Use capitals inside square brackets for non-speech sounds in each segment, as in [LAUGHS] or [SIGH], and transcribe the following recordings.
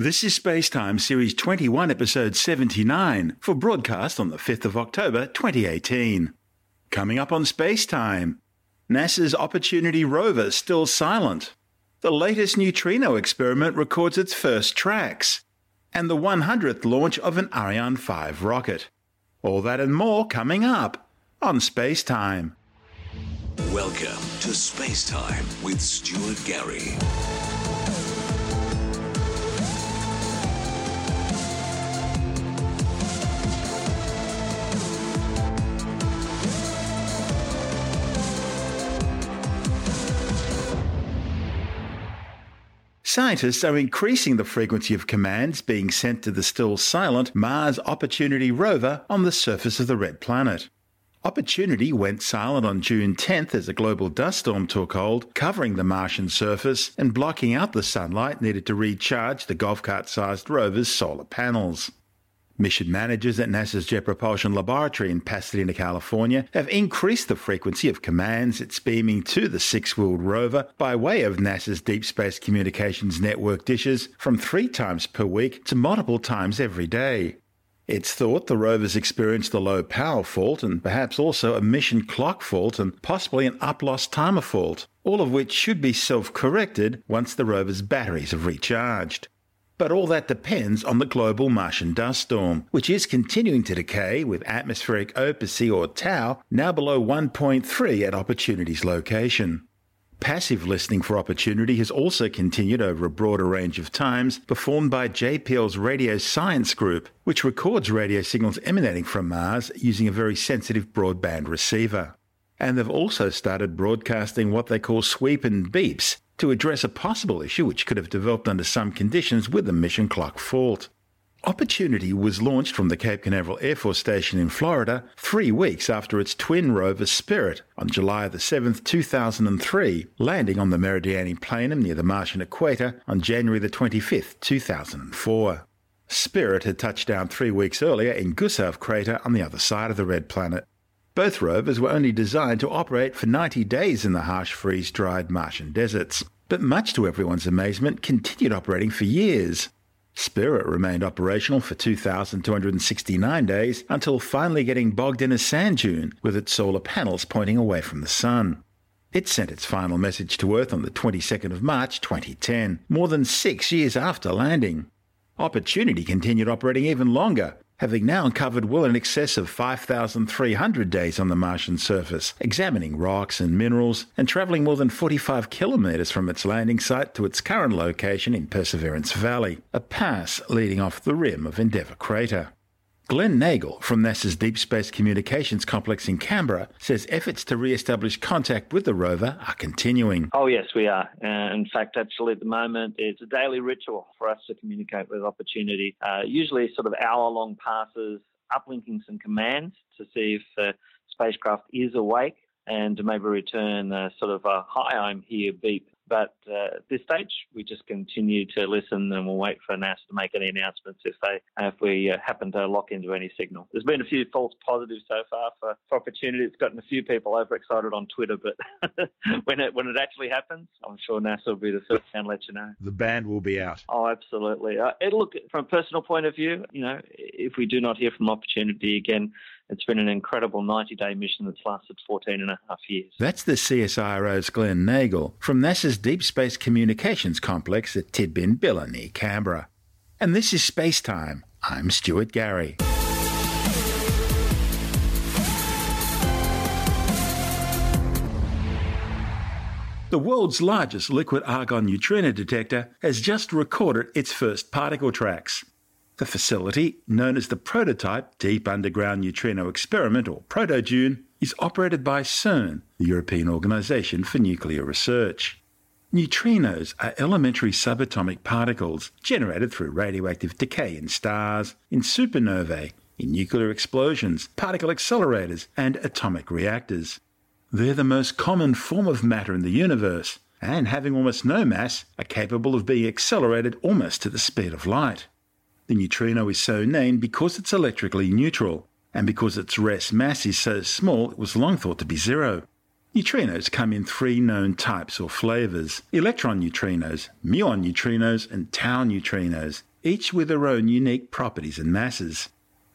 This is Spacetime Series 21, Episode 79, for broadcast on the 5th of October 2018. Coming up on Spacetime, NASA's Opportunity rover still silent. The latest neutrino experiment records its first tracks. And the 100th launch of an Ariane 5 rocket. All that and more coming up on Spacetime. Welcome to Spacetime with Stuart Gary. Scientists are increasing the frequency of commands being sent to the still silent Mars Opportunity rover on the surface of the red planet. Opportunity went silent on June 10th as a global dust storm took hold, covering the Martian surface and blocking out the sunlight needed to recharge the golf cart sized rover's solar panels. Mission managers at NASA's Jet Propulsion Laboratory in Pasadena, California, have increased the frequency of commands it's beaming to the six wheeled rover by way of NASA's Deep Space Communications Network dishes from three times per week to multiple times every day. It's thought the rovers experienced a low power fault and perhaps also a mission clock fault and possibly an up lost timer fault, all of which should be self corrected once the rover's batteries have recharged. But all that depends on the global Martian dust storm, which is continuing to decay with atmospheric opacity or tau now below 1.3 at Opportunity's location. Passive listening for opportunity has also continued over a broader range of times, performed by JPL's Radio Science Group, which records radio signals emanating from Mars using a very sensitive broadband receiver. And they've also started broadcasting what they call sweep and beeps, to address a possible issue which could have developed under some conditions with the mission clock fault. Opportunity was launched from the Cape Canaveral Air Force Station in Florida three weeks after its twin rover Spirit on July 7, 2003, landing on the Meridiani Planum near the Martian equator on January 25, 2004. Spirit had touched down three weeks earlier in Gusev crater on the other side of the red planet. Both rovers were only designed to operate for 90 days in the harsh freeze dried Martian deserts, but much to everyone's amazement, continued operating for years. Spirit remained operational for 2,269 days until finally getting bogged in a sand dune with its solar panels pointing away from the sun. It sent its final message to Earth on the 22nd of March 2010, more than six years after landing. Opportunity continued operating even longer, having now covered well in excess of 5,300 days on the Martian surface, examining rocks and minerals, and travelling more than 45 kilometres from its landing site to its current location in Perseverance Valley, a pass leading off the rim of Endeavour Crater. Glen Nagle from NASA's Deep Space Communications Complex in Canberra says efforts to re establish contact with the rover are continuing. Oh, yes, we are. Uh, in fact, actually, at the moment, it's a daily ritual for us to communicate with Opportunity. Uh, usually, sort of hour long passes, uplinking some commands to see if the spacecraft is awake and to maybe return a sort of a hi, I'm here beep but uh, at this stage, we just continue to listen and we'll wait for NASA to make any announcements if they if we uh, happen to lock into any signal. There's been a few false positives so far for, for opportunity. It's gotten a few people overexcited on Twitter, but [LAUGHS] when it when it actually happens, I'm sure NASA will be the first to let you know. The band will be out. Oh, absolutely. Uh, look, from a personal point of view, you know, if we do not hear from opportunity again, it's been an incredible 90 day mission that's lasted 14 and a half years. That's the CSIRO's Glen Nagle from NASA's Deep Space Communications Complex at Tidbinbilla near Canberra. And this is Space Time. I'm Stuart Gary. The world's largest liquid argon neutrino detector has just recorded its first particle tracks. The facility, known as the Prototype Deep Underground Neutrino Experiment, or ProtoDune, is operated by CERN, the European Organisation for Nuclear Research. Neutrinos are elementary subatomic particles generated through radioactive decay in stars, in supernovae, in nuclear explosions, particle accelerators, and atomic reactors. They're the most common form of matter in the universe, and having almost no mass, are capable of being accelerated almost to the speed of light. The neutrino is so named because it's electrically neutral, and because its rest mass is so small it was long thought to be zero. Neutrinos come in three known types or flavors electron neutrinos, muon neutrinos, and tau neutrinos, each with their own unique properties and masses.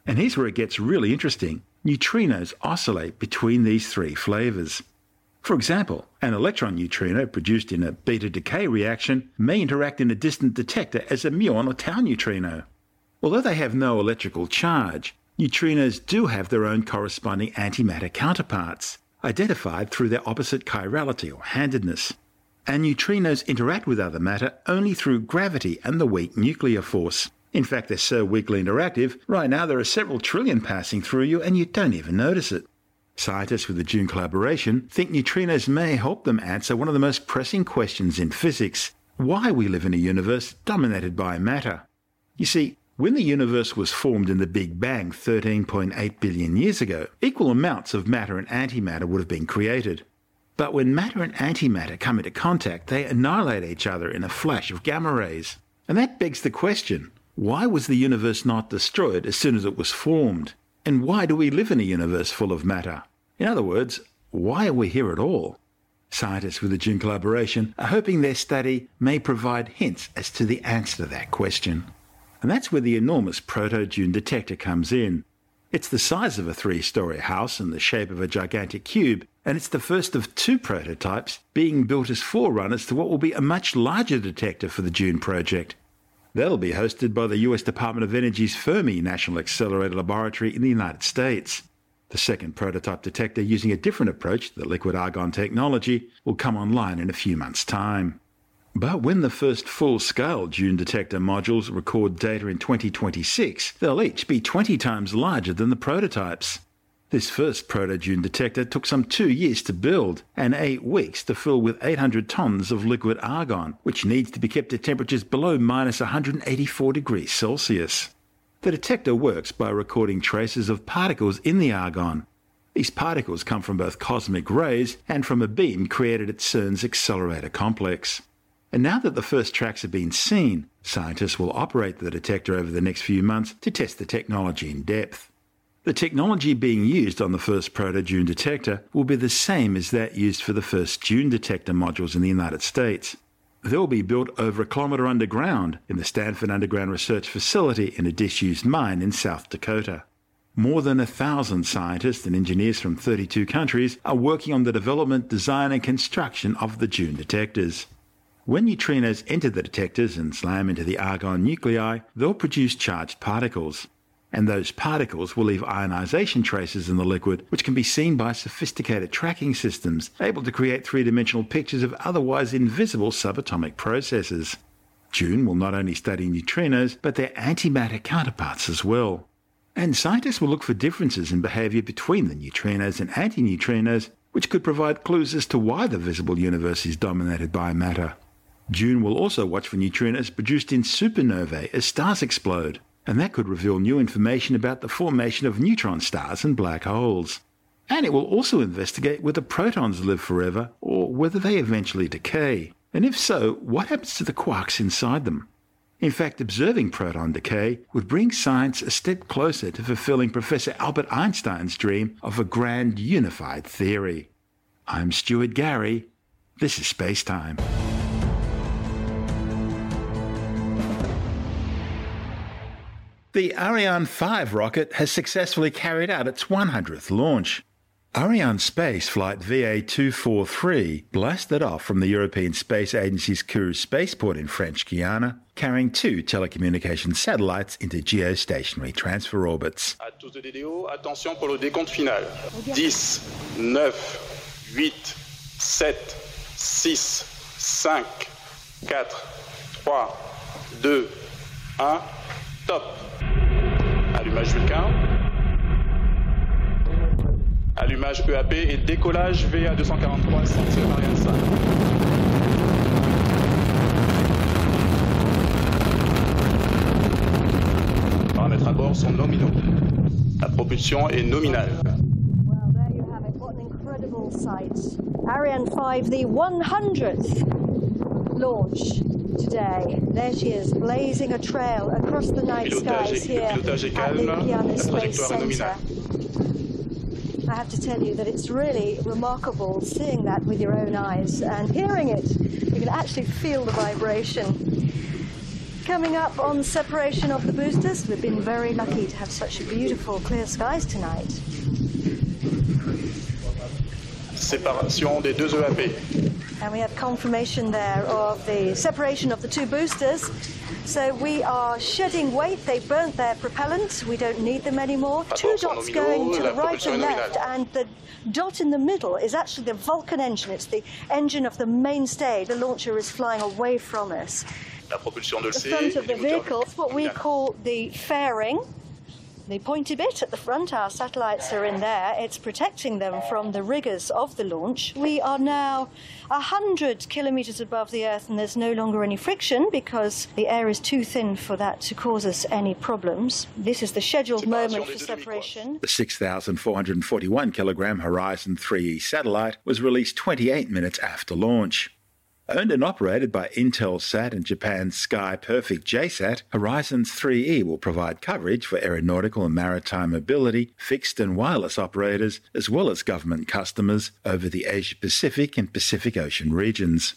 And here's where it gets really interesting neutrinos oscillate between these three flavors. For example, an electron neutrino produced in a beta decay reaction may interact in a distant detector as a muon or tau neutrino. Although they have no electrical charge, neutrinos do have their own corresponding antimatter counterparts, identified through their opposite chirality or handedness. And neutrinos interact with other matter only through gravity and the weak nuclear force. In fact, they're so weakly interactive, right now there are several trillion passing through you and you don't even notice it. Scientists with the DUNE collaboration think neutrinos may help them answer one of the most pressing questions in physics why we live in a universe dominated by matter. You see, when the universe was formed in the Big Bang 13.8 billion years ago, equal amounts of matter and antimatter would have been created. But when matter and antimatter come into contact, they annihilate each other in a flash of gamma rays. And that begs the question why was the universe not destroyed as soon as it was formed? And why do we live in a universe full of matter? In other words, why are we here at all? Scientists with the DUNE collaboration are hoping their study may provide hints as to the answer to that question. And that's where the enormous Proto DUNE detector comes in. It's the size of a three story house and the shape of a gigantic cube, and it's the first of two prototypes being built as forerunners to what will be a much larger detector for the DUNE project. That'll be hosted by the US Department of Energy's Fermi National Accelerator Laboratory in the United States. The second prototype detector using a different approach, the liquid argon technology, will come online in a few months' time. But when the first full scale DUNE detector modules record data in 2026, they'll each be 20 times larger than the prototypes. This first proto-DUNE detector took some two years to build and eight weeks to fill with 800 tons of liquid argon, which needs to be kept at temperatures below minus 184 degrees Celsius. The detector works by recording traces of particles in the argon. These particles come from both cosmic rays and from a beam created at CERN's accelerator complex. And now that the first tracks have been seen, scientists will operate the detector over the next few months to test the technology in depth. The technology being used on the first Proto DUNE detector will be the same as that used for the first DUNE detector modules in the United States. They'll be built over a kilometre underground in the Sanford Underground Research Facility in a disused mine in South Dakota. More than a thousand scientists and engineers from 32 countries are working on the development, design, and construction of the DUNE detectors. When neutrinos enter the detectors and slam into the argon nuclei, they'll produce charged particles and those particles will leave ionization traces in the liquid, which can be seen by sophisticated tracking systems able to create three dimensional pictures of otherwise invisible subatomic processes. DUNE will not only study neutrinos, but their antimatter counterparts as well. And scientists will look for differences in behavior between the neutrinos and antineutrinos, which could provide clues as to why the visible universe is dominated by matter. DUNE will also watch for neutrinos produced in supernovae as stars explode and that could reveal new information about the formation of neutron stars and black holes. And it will also investigate whether protons live forever or whether they eventually decay. And if so, what happens to the quarks inside them? In fact, observing proton decay would bring science a step closer to fulfilling Professor Albert Einstein's dream of a grand unified theory. I'm Stuart Gary. This is Space Time. The Ariane 5 rocket has successfully carried out its 100th launch. Arianespace Flight VA243 blasted off from the European Space Agency's Kourou spaceport in French Guiana, carrying two telecommunications satellites into geostationary transfer orbits. À tous attention pour le décompte final. 10, 9, 8, 7, 6, 5, 4, 3, 2, 1, top. Allumage Vulcain. Allumage EAP et décollage VA 243 centième Ariane 5. Paramètres à bord sont nominaux. La propulsion est nominale. Well, there you have it. What an incredible sight. Ariane 5, the 100th launch today. There she is, blazing a trail across the night skies here le pilotage est at the Space Center. I have to tell you that it's really remarkable seeing that with your own eyes and hearing it. You can actually feel the vibration. Coming up on separation of the boosters, we've been very lucky to have such beautiful clear skies tonight. Séparation des deux EAP. And we have confirmation there of the separation of the two boosters. So we are shedding weight. They burnt their propellant. We don't need them anymore. Two dots going to the right and left, and the dot in the middle is actually the Vulcan engine. It's the engine of the mainstay. The launcher is flying away from us. La propulsion de The front of the vehicle is what we call the fairing. The pointy bit at the front, our satellites are in there. It's protecting them from the rigors of the launch. We are now 100 kilometers above the Earth and there's no longer any friction because the air is too thin for that to cause us any problems. This is the scheduled moment for separation. The 6,441 kilogram Horizon 3E satellite was released 28 minutes after launch. Owned and operated by Intelsat and Japan's Sky Perfect JSAT, Horizons 3E will provide coverage for aeronautical and maritime mobility, fixed and wireless operators, as well as government customers over the Asia Pacific and Pacific Ocean regions.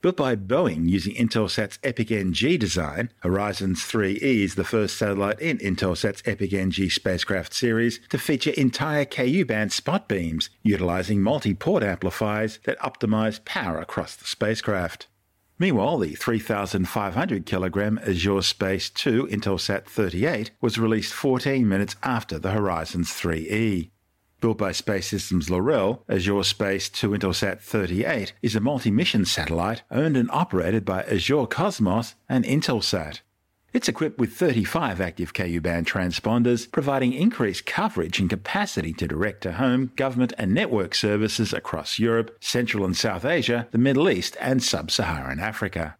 Built by Boeing using Intelsat's Epic NG design, Horizons 3E is the first satellite in Intelsat's Epic NG spacecraft series to feature entire Ku band spot beams, utilizing multi port amplifiers that optimize power across the spacecraft. Meanwhile, the 3,500 kilogram Azerspace 2 Intelsat 38 was released 14 minutes after the Horizons 3E. Built by Space Systems Loral, Azerspace 2 Intelsat 38 is a multi-mission satellite owned and operated by Azercosmos and Intelsat. It's equipped with 35 active Ku-band transponders, providing increased coverage and capacity to direct-to-home, government and network services across Europe, Central and South Asia, the Middle East and Sub-Saharan Africa.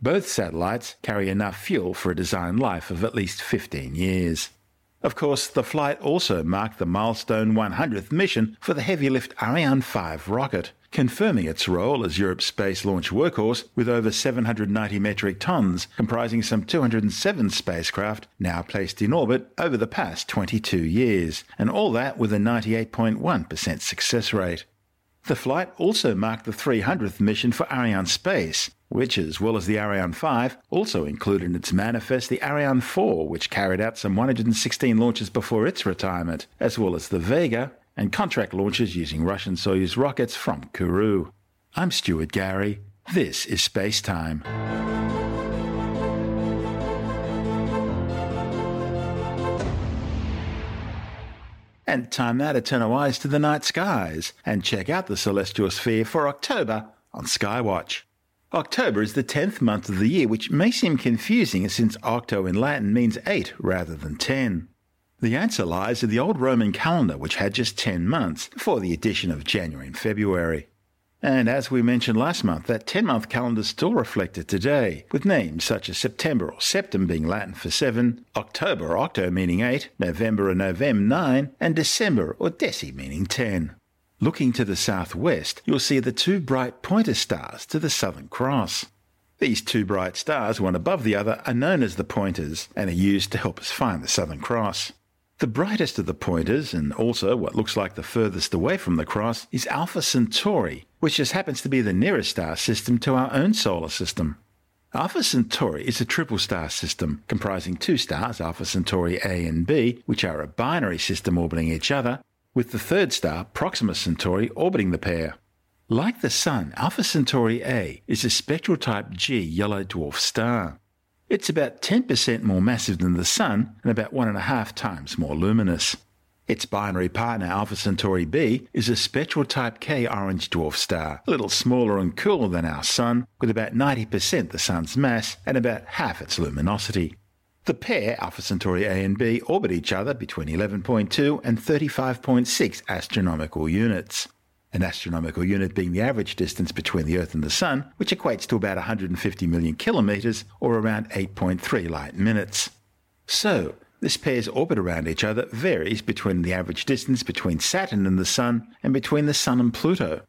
Both satellites carry enough fuel for a design life of at least 15 years. Of course, the flight also marked the milestone 100th mission for the heavy lift Ariane 5 rocket, confirming its role as Europe's space launch workhorse with over 790 metric tons, comprising some 207 spacecraft now placed in orbit over the past 22 years, and all that with a 98.1% success rate. The flight also marked the 300th mission for Arianespace, which, as well as the Ariane 5, also included in its manifest the Ariane 4, which carried out some 116 launches before its retirement, as well as the Vega and contract launches using Russian Soyuz rockets from Kourou. I'm Stuart Gary. This is Space Time. And time now to turn our eyes to the night skies and check out the celestial sphere for October on Skywatch. October is the 10th month of the year, which may seem confusing since octo in Latin means 8 rather than 10. The answer lies in the old Roman calendar, which had just 10 months before the addition of January and February. And as we mentioned last month, that 10 month calendar is still reflected today, with names such as September or Septem being Latin for 7, October or Octo meaning 8, November or Novem 9, and December or Deci meaning 10. Looking to the southwest, you'll see the two bright pointer stars to the Southern Cross. These two bright stars, one above the other, are known as the pointers and are used to help us find the Southern Cross. The brightest of the pointers, and also what looks like the furthest away from the cross, is Alpha Centauri, which just happens to be the nearest star system to our own solar system. Alpha Centauri is a triple star system comprising two stars, Alpha Centauri A and B, which are a binary system orbiting each other, with the third star, Proxima Centauri, orbiting the pair. Like the Sun, Alpha Centauri A is a spectral type G yellow dwarf star. It's about 10% more massive than the Sun and about one and a half times more luminous. Its binary partner, Alpha Centauri B, is a spectral type K orange dwarf star, a little smaller and cooler than our Sun, with about 90% the Sun's mass and about half its luminosity. The pair, Alpha Centauri A and B, orbit each other between 11.2 and 35.6 astronomical units. An astronomical unit being the average distance between the Earth and the Sun, which equates to about 150 million kilometres or around 8.3 light minutes. So, this pair's orbit around each other varies between the average distance between Saturn and the Sun and between the Sun and Pluto.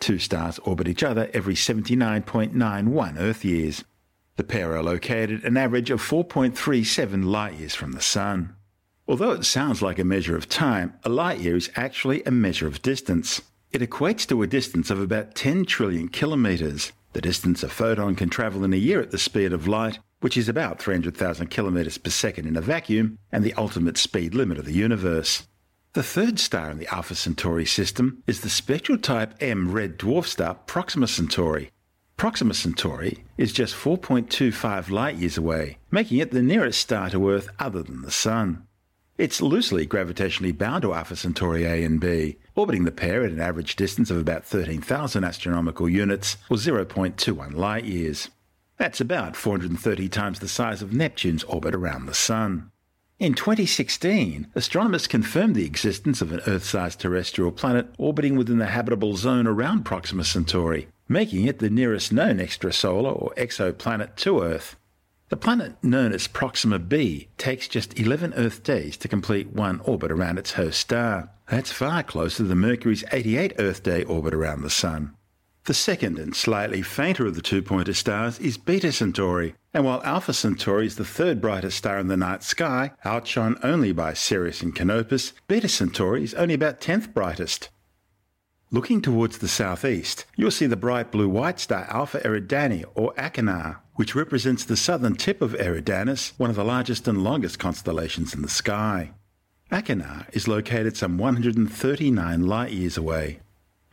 Two stars orbit each other every 79.91 Earth years. The pair are located an average of 4.37 light years from the Sun. Although it sounds like a measure of time, a light year is actually a measure of distance. It equates to a distance of about 10 trillion kilometres, the distance a photon can travel in a year at the speed of light, which is about 300,000 kilometres per second in a vacuum, and the ultimate speed limit of the universe. The third star in the Alpha Centauri system is the spectral type M red dwarf star Proxima Centauri. Proxima Centauri is just 4.25 light years away, making it the nearest star to Earth other than the Sun. It's loosely gravitationally bound to Alpha Centauri A and B, orbiting the pair at an average distance of about 13,000 astronomical units, or 0.21 light years. That's about 430 times the size of Neptune's orbit around the Sun. In 2016, astronomers confirmed the existence of an Earth sized terrestrial planet orbiting within the habitable zone around Proxima Centauri, making it the nearest known extrasolar or exoplanet to Earth. The planet known as Proxima b takes just 11 Earth days to complete one orbit around its host star. That's far closer than Mercury's 88 Earth day orbit around the Sun. The second and slightly fainter of the two pointer stars is Beta Centauri, and while Alpha Centauri is the third brightest star in the night sky, outshone only by Sirius and Canopus, Beta Centauri is only about 10th brightest. Looking towards the southeast, you'll see the bright blue-white star Alpha Eridani or Achernar, which represents the southern tip of Eridanus, one of the largest and longest constellations in the sky. Achernar is located some 139 light years away.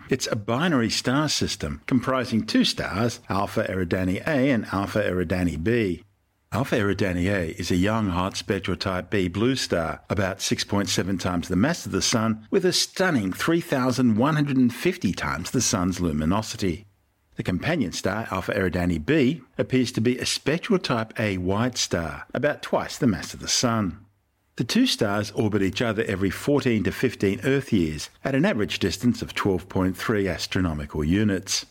It's a binary star system comprising two stars, Alpha Eridani A and Alpha Eridani B. Alpha Eridani is a young hot spectral type B blue star, about 6.7 times the mass of the Sun, with a stunning 3,150 times the Sun's luminosity. The companion star, Alpha Eridani b, appears to be a spectral type A white star, about twice the mass of the Sun. The two stars orbit each other every 14 to 15 Earth years at an average distance of 12.3 astronomical units.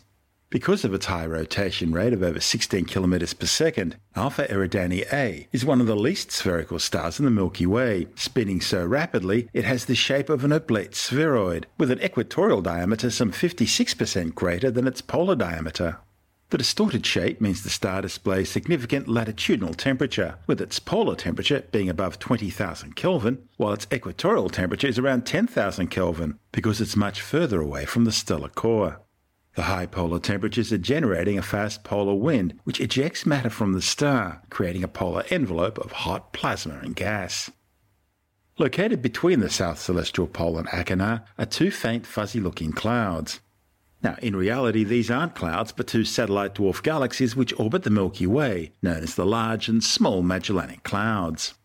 Because of its high rotation rate of over 16 kilometers per second, Alpha Eridani A is one of the least spherical stars in the Milky Way, spinning so rapidly it has the shape of an oblate spheroid, with an equatorial diameter some 56% greater than its polar diameter. The distorted shape means the star displays significant latitudinal temperature, with its polar temperature being above 20,000 Kelvin, while its equatorial temperature is around 10,000 Kelvin, because it's much further away from the stellar core. The high polar temperatures are generating a fast polar wind, which ejects matter from the star, creating a polar envelope of hot plasma and gas. Located between the south celestial pole and Achernar are two faint fuzzy looking clouds. Now, in reality, these aren't clouds, but two satellite dwarf galaxies which orbit the Milky Way, known as the Large and Small Magellanic Clouds.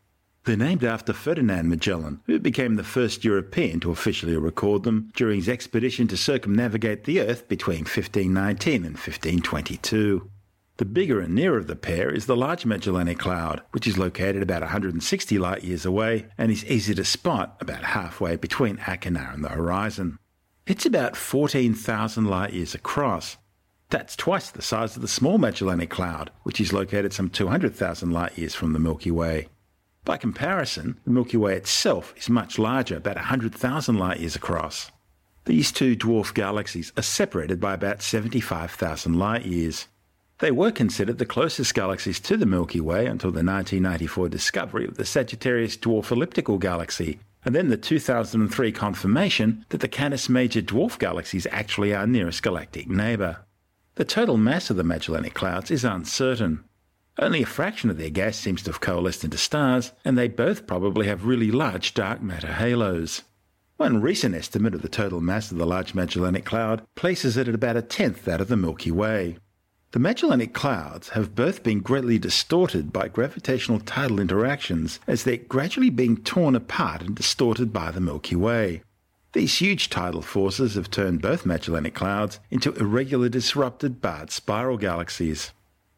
They're named after Ferdinand Magellan, who became the first European to officially record them during his expedition to circumnavigate the Earth between 1519 and 1522. The bigger and nearer of the pair is the Large Magellanic Cloud, which is located about 160 light years away and is easy to spot about halfway between Achernar and the horizon. It's about 14,000 light years across. That's twice the size of the Small Magellanic Cloud, which is located some 200,000 light years from the Milky Way. By comparison, the Milky Way itself is much larger, about 100,000 light years across. These two dwarf galaxies are separated by about 75,000 light years. They were considered the closest galaxies to the Milky Way until the 1994 discovery of the Sagittarius Dwarf Elliptical Galaxy, and then the 2003 confirmation that the Canis Major dwarf galaxy is actually our nearest galactic neighbour. The total mass of the Magellanic Clouds is uncertain. Only a fraction of their gas seems to have coalesced into stars, and they both probably have really large dark matter halos. One recent estimate of the total mass of the Large Magellanic Cloud places it at about a tenth that of the Milky Way. The Magellanic Clouds have both been greatly distorted by gravitational tidal interactions as they're gradually being torn apart and distorted by the Milky Way. These huge tidal forces have turned both Magellanic Clouds into irregular disrupted barred spiral galaxies.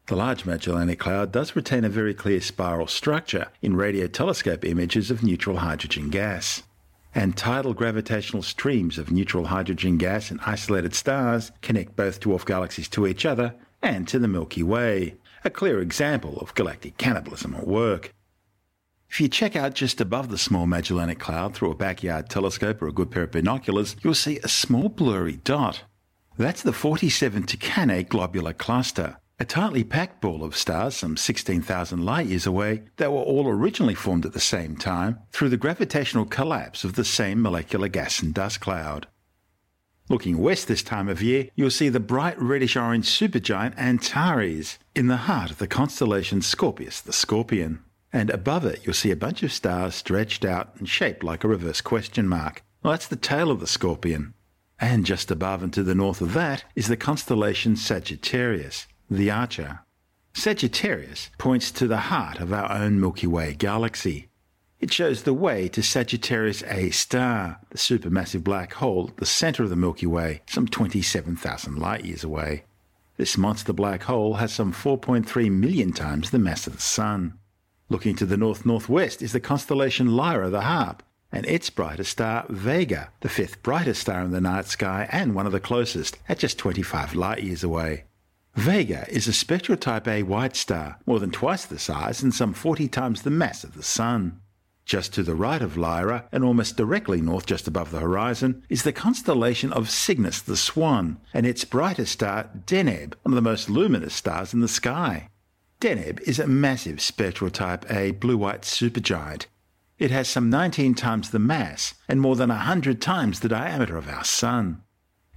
The Large Magellanic Cloud does retain a very clear spiral structure in radio telescope images of neutral hydrogen gas. And tidal gravitational streams of neutral hydrogen gas and isolated stars connect both dwarf galaxies to each other and to the Milky Way, a clear example of galactic cannibalism at work. If you check out just above the small Magellanic Cloud through a backyard telescope or a good pair of binoculars, you'll see a small blurry dot. That's the 47 Tucanae globular cluster, a tightly packed ball of stars some 16,000 light years away that were all originally formed at the same time through the gravitational collapse of the same molecular gas and dust cloud. Looking west this time of year, you'll see the bright reddish orange supergiant Antares in the heart of the constellation Scorpius the Scorpion. And above it, you'll see a bunch of stars stretched out and shaped like a reverse question mark. Well, that's the tail of the Scorpion. And just above and to the north of that is the constellation Sagittarius, the Archer. Sagittarius points to the heart of our own Milky Way galaxy. It shows the way to Sagittarius A star, the supermassive black hole at the center of the Milky Way, some 27,000 light years away. This monster black hole has some 4.3 million times the mass of the Sun. Looking to the north northwest is the constellation Lyra the Harp, and its brightest star, Vega, the fifth brightest star in the night sky and one of the closest, at just 25 light years away. Vega is a spectral type A white star, more than twice the size and some 40 times the mass of the Sun. Just to the right of Lyra, and almost directly north just above the horizon, is the constellation of Cygnus the Swan, and its brightest star, Deneb, one of the most luminous stars in the sky. Deneb is a massive spectral type A blue-white supergiant. It has some 19 times the mass and more than 100 times the diameter of our Sun.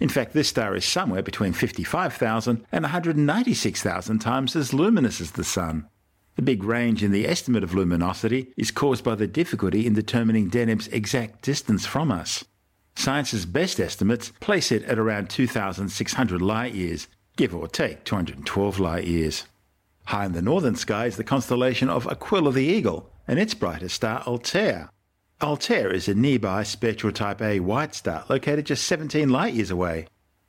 In fact, this star is somewhere between 55,000 and 196,000 times as luminous as the Sun. The big range in the estimate of luminosity is caused by the difficulty in determining Deneb's exact distance from us. Science's best estimates place it at around 2,600 light years, give or take 212 light years. High in the northern sky is the constellation of Aquila the Eagle and its brightest star Altair. Altair is a nearby spectral type A white star located just 17 light years away.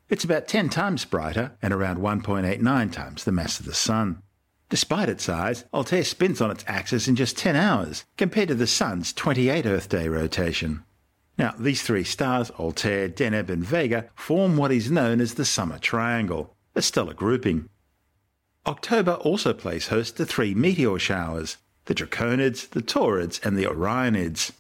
It's about 10 times brighter and around 1.89 times the mass of the Sun. Despite its size, Altair spins on its axis in just 10 hours, compared to the Sun's 28 Earth day rotation. Now, these three stars, Altair, Deneb, and Vega, form what is known as the Summer Triangle, a stellar grouping. October also plays host to three meteor showers the Draconids, the Taurids, and the Orionids.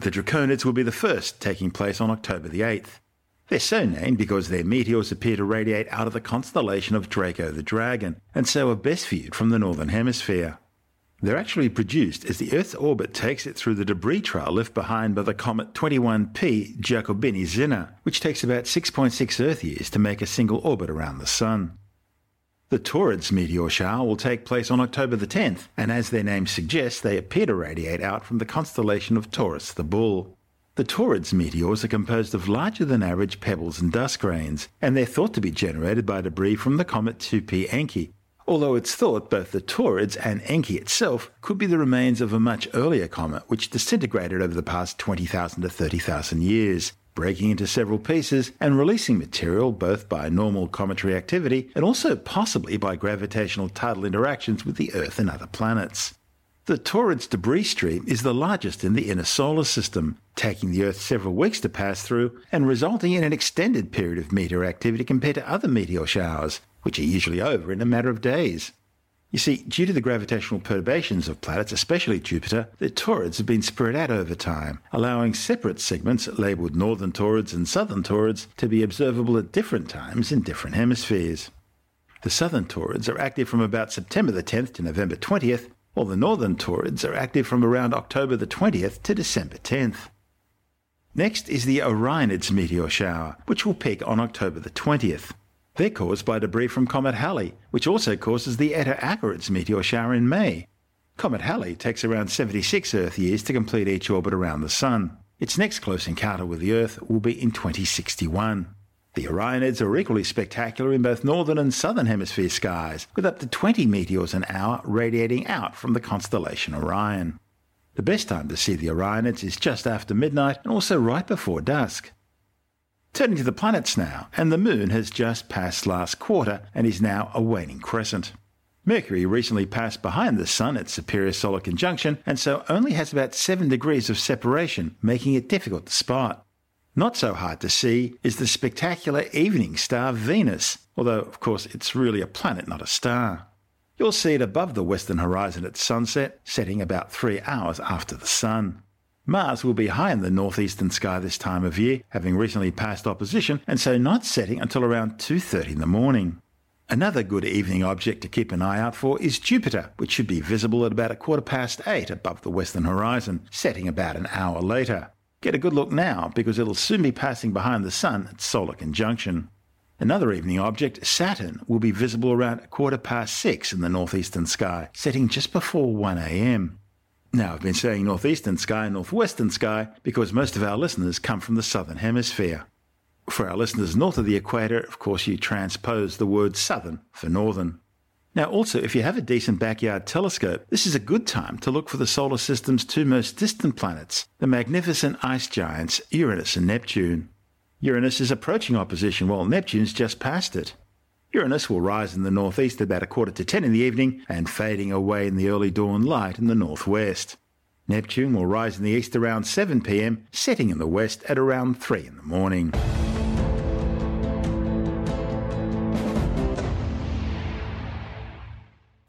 The Draconids will be the first, taking place on October the 8th. They're so named because their meteors appear to radiate out of the constellation of Draco the Dragon, and so are best viewed from the northern hemisphere. They're actually produced as the Earth's orbit takes it through the debris trail left behind by the comet 21P Giacobini Zinner, which takes about 6.6 Earth years to make a single orbit around the Sun. The Taurids meteor shower will take place on October the 10th, and as their name suggests, they appear to radiate out from the constellation of Taurus the Bull. The Taurids meteors are composed of larger than average pebbles and dust grains, and they're thought to be generated by debris from the comet 2P Encke, although it's thought both the Taurids and Encke itself could be the remains of a much earlier comet which disintegrated over the past 20,000 to 30,000 years, breaking into several pieces and releasing material both by normal cometary activity and also possibly by gravitational tidal interactions with the Earth and other planets. The Taurids debris stream is the largest in the inner solar system, taking the Earth several weeks to pass through and resulting in an extended period of meteor activity compared to other meteor showers, which are usually over in a matter of days. You see, due to the gravitational perturbations of planets, especially Jupiter, the Taurids have been spread out over time, allowing separate segments labelled northern Taurids and southern Taurids to be observable at different times in different hemispheres. The southern Taurids are active from about September the 10th to November 20th, while the northern Taurids are active from around October the 20th to December 10th. Next is the Orionids meteor shower, which will peak on October the 20th. They're caused by debris from Comet Halley, which also causes the Eta Aquarids meteor shower in May. Comet Halley takes around 76 Earth years to complete each orbit around the Sun. Its next close encounter with the Earth will be in 2061. The Orionids are equally spectacular in both northern and southern hemisphere skies, with up to 20 meteors an hour radiating out from the constellation Orion. The best time to see the Orionids is just after midnight and also right before dusk. Turning to the planets now, and the Moon has just passed last quarter and is now a waning crescent. Mercury recently passed behind the Sun at superior solar conjunction and so only has about 7 degrees of separation, making it difficult to spot. Not so hard to see is the spectacular evening star Venus, although, of course, it's really a planet, not a star. You'll see it above the western horizon at sunset, setting about three hours after the Sun. Mars will be high in the northeastern sky this time of year, having recently passed opposition, and so not setting until around 2.30 in the morning. Another good evening object to keep an eye out for is Jupiter, which should be visible at about a quarter past eight above the western horizon, setting about an hour later. Get a good look now because it'll soon be passing behind the Sun at solar conjunction. Another evening object, Saturn, will be visible around a quarter past six in the northeastern sky, setting just before 1 am. Now, I've been saying northeastern sky and northwestern sky because most of our listeners come from the southern hemisphere. For our listeners north of the equator, of course, you transpose the word southern for northern. Now, also, if you have a decent backyard telescope, this is a good time to look for the solar system's two most distant planets, the magnificent ice giants Uranus and Neptune. Uranus is approaching opposition while Neptune's just past it. Uranus will rise in the northeast about a quarter to ten in the evening and fading away in the early dawn light in the northwest. Neptune will rise in the east around 7 pm, setting in the west at around 3 in the morning.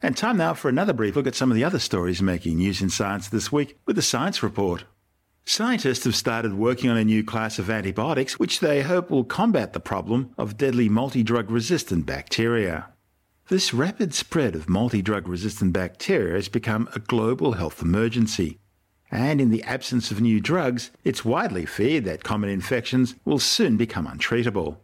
And time now for another brief look at some of the other stories making news in science this week with the Science Report. Scientists have started working on a new class of antibiotics which they hope will combat the problem of deadly multi drug resistant bacteria. This rapid spread of multi drug resistant bacteria has become a global health emergency. And in the absence of new drugs, it's widely feared that common infections will soon become untreatable.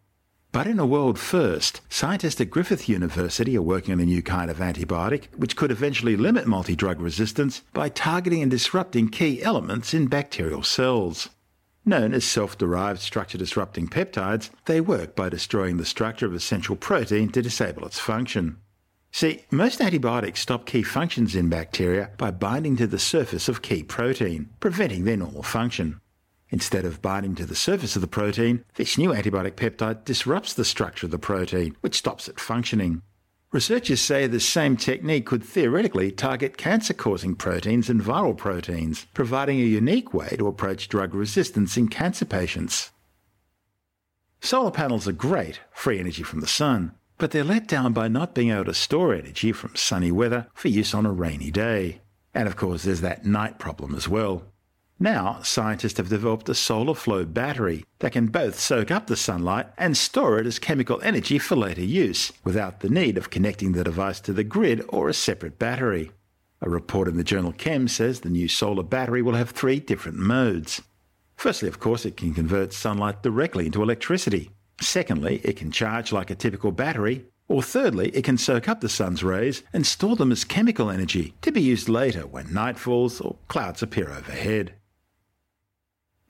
But in a world first, scientists at Griffith University are working on a new kind of antibiotic which could eventually limit multi drug resistance by targeting and disrupting key elements in bacterial cells. Known as self derived structure disrupting peptides, they work by destroying the structure of a central protein to disable its function. See, most antibiotics stop key functions in bacteria by binding to the surface of key protein, preventing their normal function. Instead of binding to the surface of the protein, this new antibiotic peptide disrupts the structure of the protein, which stops it functioning. Researchers say the same technique could theoretically target cancer causing proteins and viral proteins, providing a unique way to approach drug resistance in cancer patients. Solar panels are great, free energy from the sun, but they're let down by not being able to store energy from sunny weather for use on a rainy day. And of course, there's that night problem as well. Now, scientists have developed a solar flow battery that can both soak up the sunlight and store it as chemical energy for later use, without the need of connecting the device to the grid or a separate battery. A report in the journal Chem says the new solar battery will have three different modes. Firstly, of course, it can convert sunlight directly into electricity. Secondly, it can charge like a typical battery. Or thirdly, it can soak up the sun's rays and store them as chemical energy to be used later when night falls or clouds appear overhead.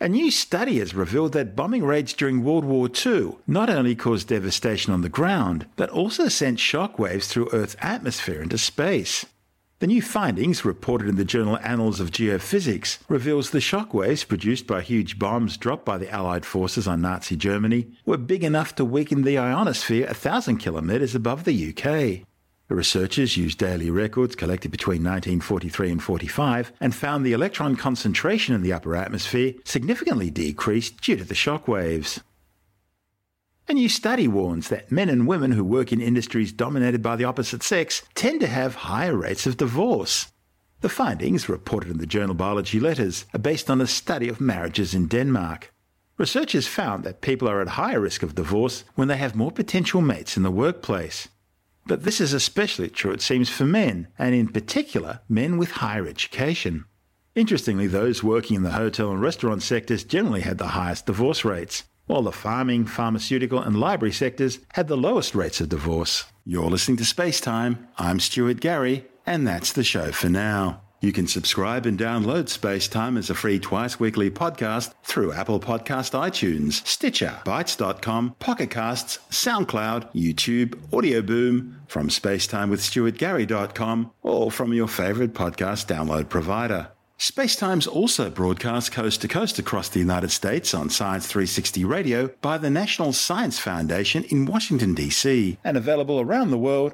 A new study has revealed that bombing raids during World War II not only caused devastation on the ground, but also sent shockwaves through Earth's atmosphere into space. The new findings, reported in the journal Annals of Geophysics, reveals the shockwaves produced by huge bombs dropped by the Allied forces on Nazi Germany were big enough to weaken the ionosphere a thousand kilometres above the UK. The researchers used daily records collected between 1943 and 45 and found the electron concentration in the upper atmosphere significantly decreased due to the shock waves. A new study warns that men and women who work in industries dominated by the opposite sex tend to have higher rates of divorce. The findings, reported in the journal Biology Letters, are based on a study of marriages in Denmark. Researchers found that people are at higher risk of divorce when they have more potential mates in the workplace. But this is especially true, it seems, for men, and in particular, men with higher education. Interestingly, those working in the hotel and restaurant sectors generally had the highest divorce rates, while the farming, pharmaceutical, and library sectors had the lowest rates of divorce. You're listening to Space Time. I'm Stuart Gary, and that's the show for now. You can subscribe and download Space Time as a free twice weekly podcast through Apple Podcast iTunes, Stitcher, Bitesz.com, Pocket Casts, SoundCloud, YouTube, Audio Boom, from spacetimewithstuartgary.com, or from your favorite podcast download provider. Spacetime's also broadcast coast to coast across the United States on Science 360 Radio by the National Science Foundation in Washington, D.C., and available around the world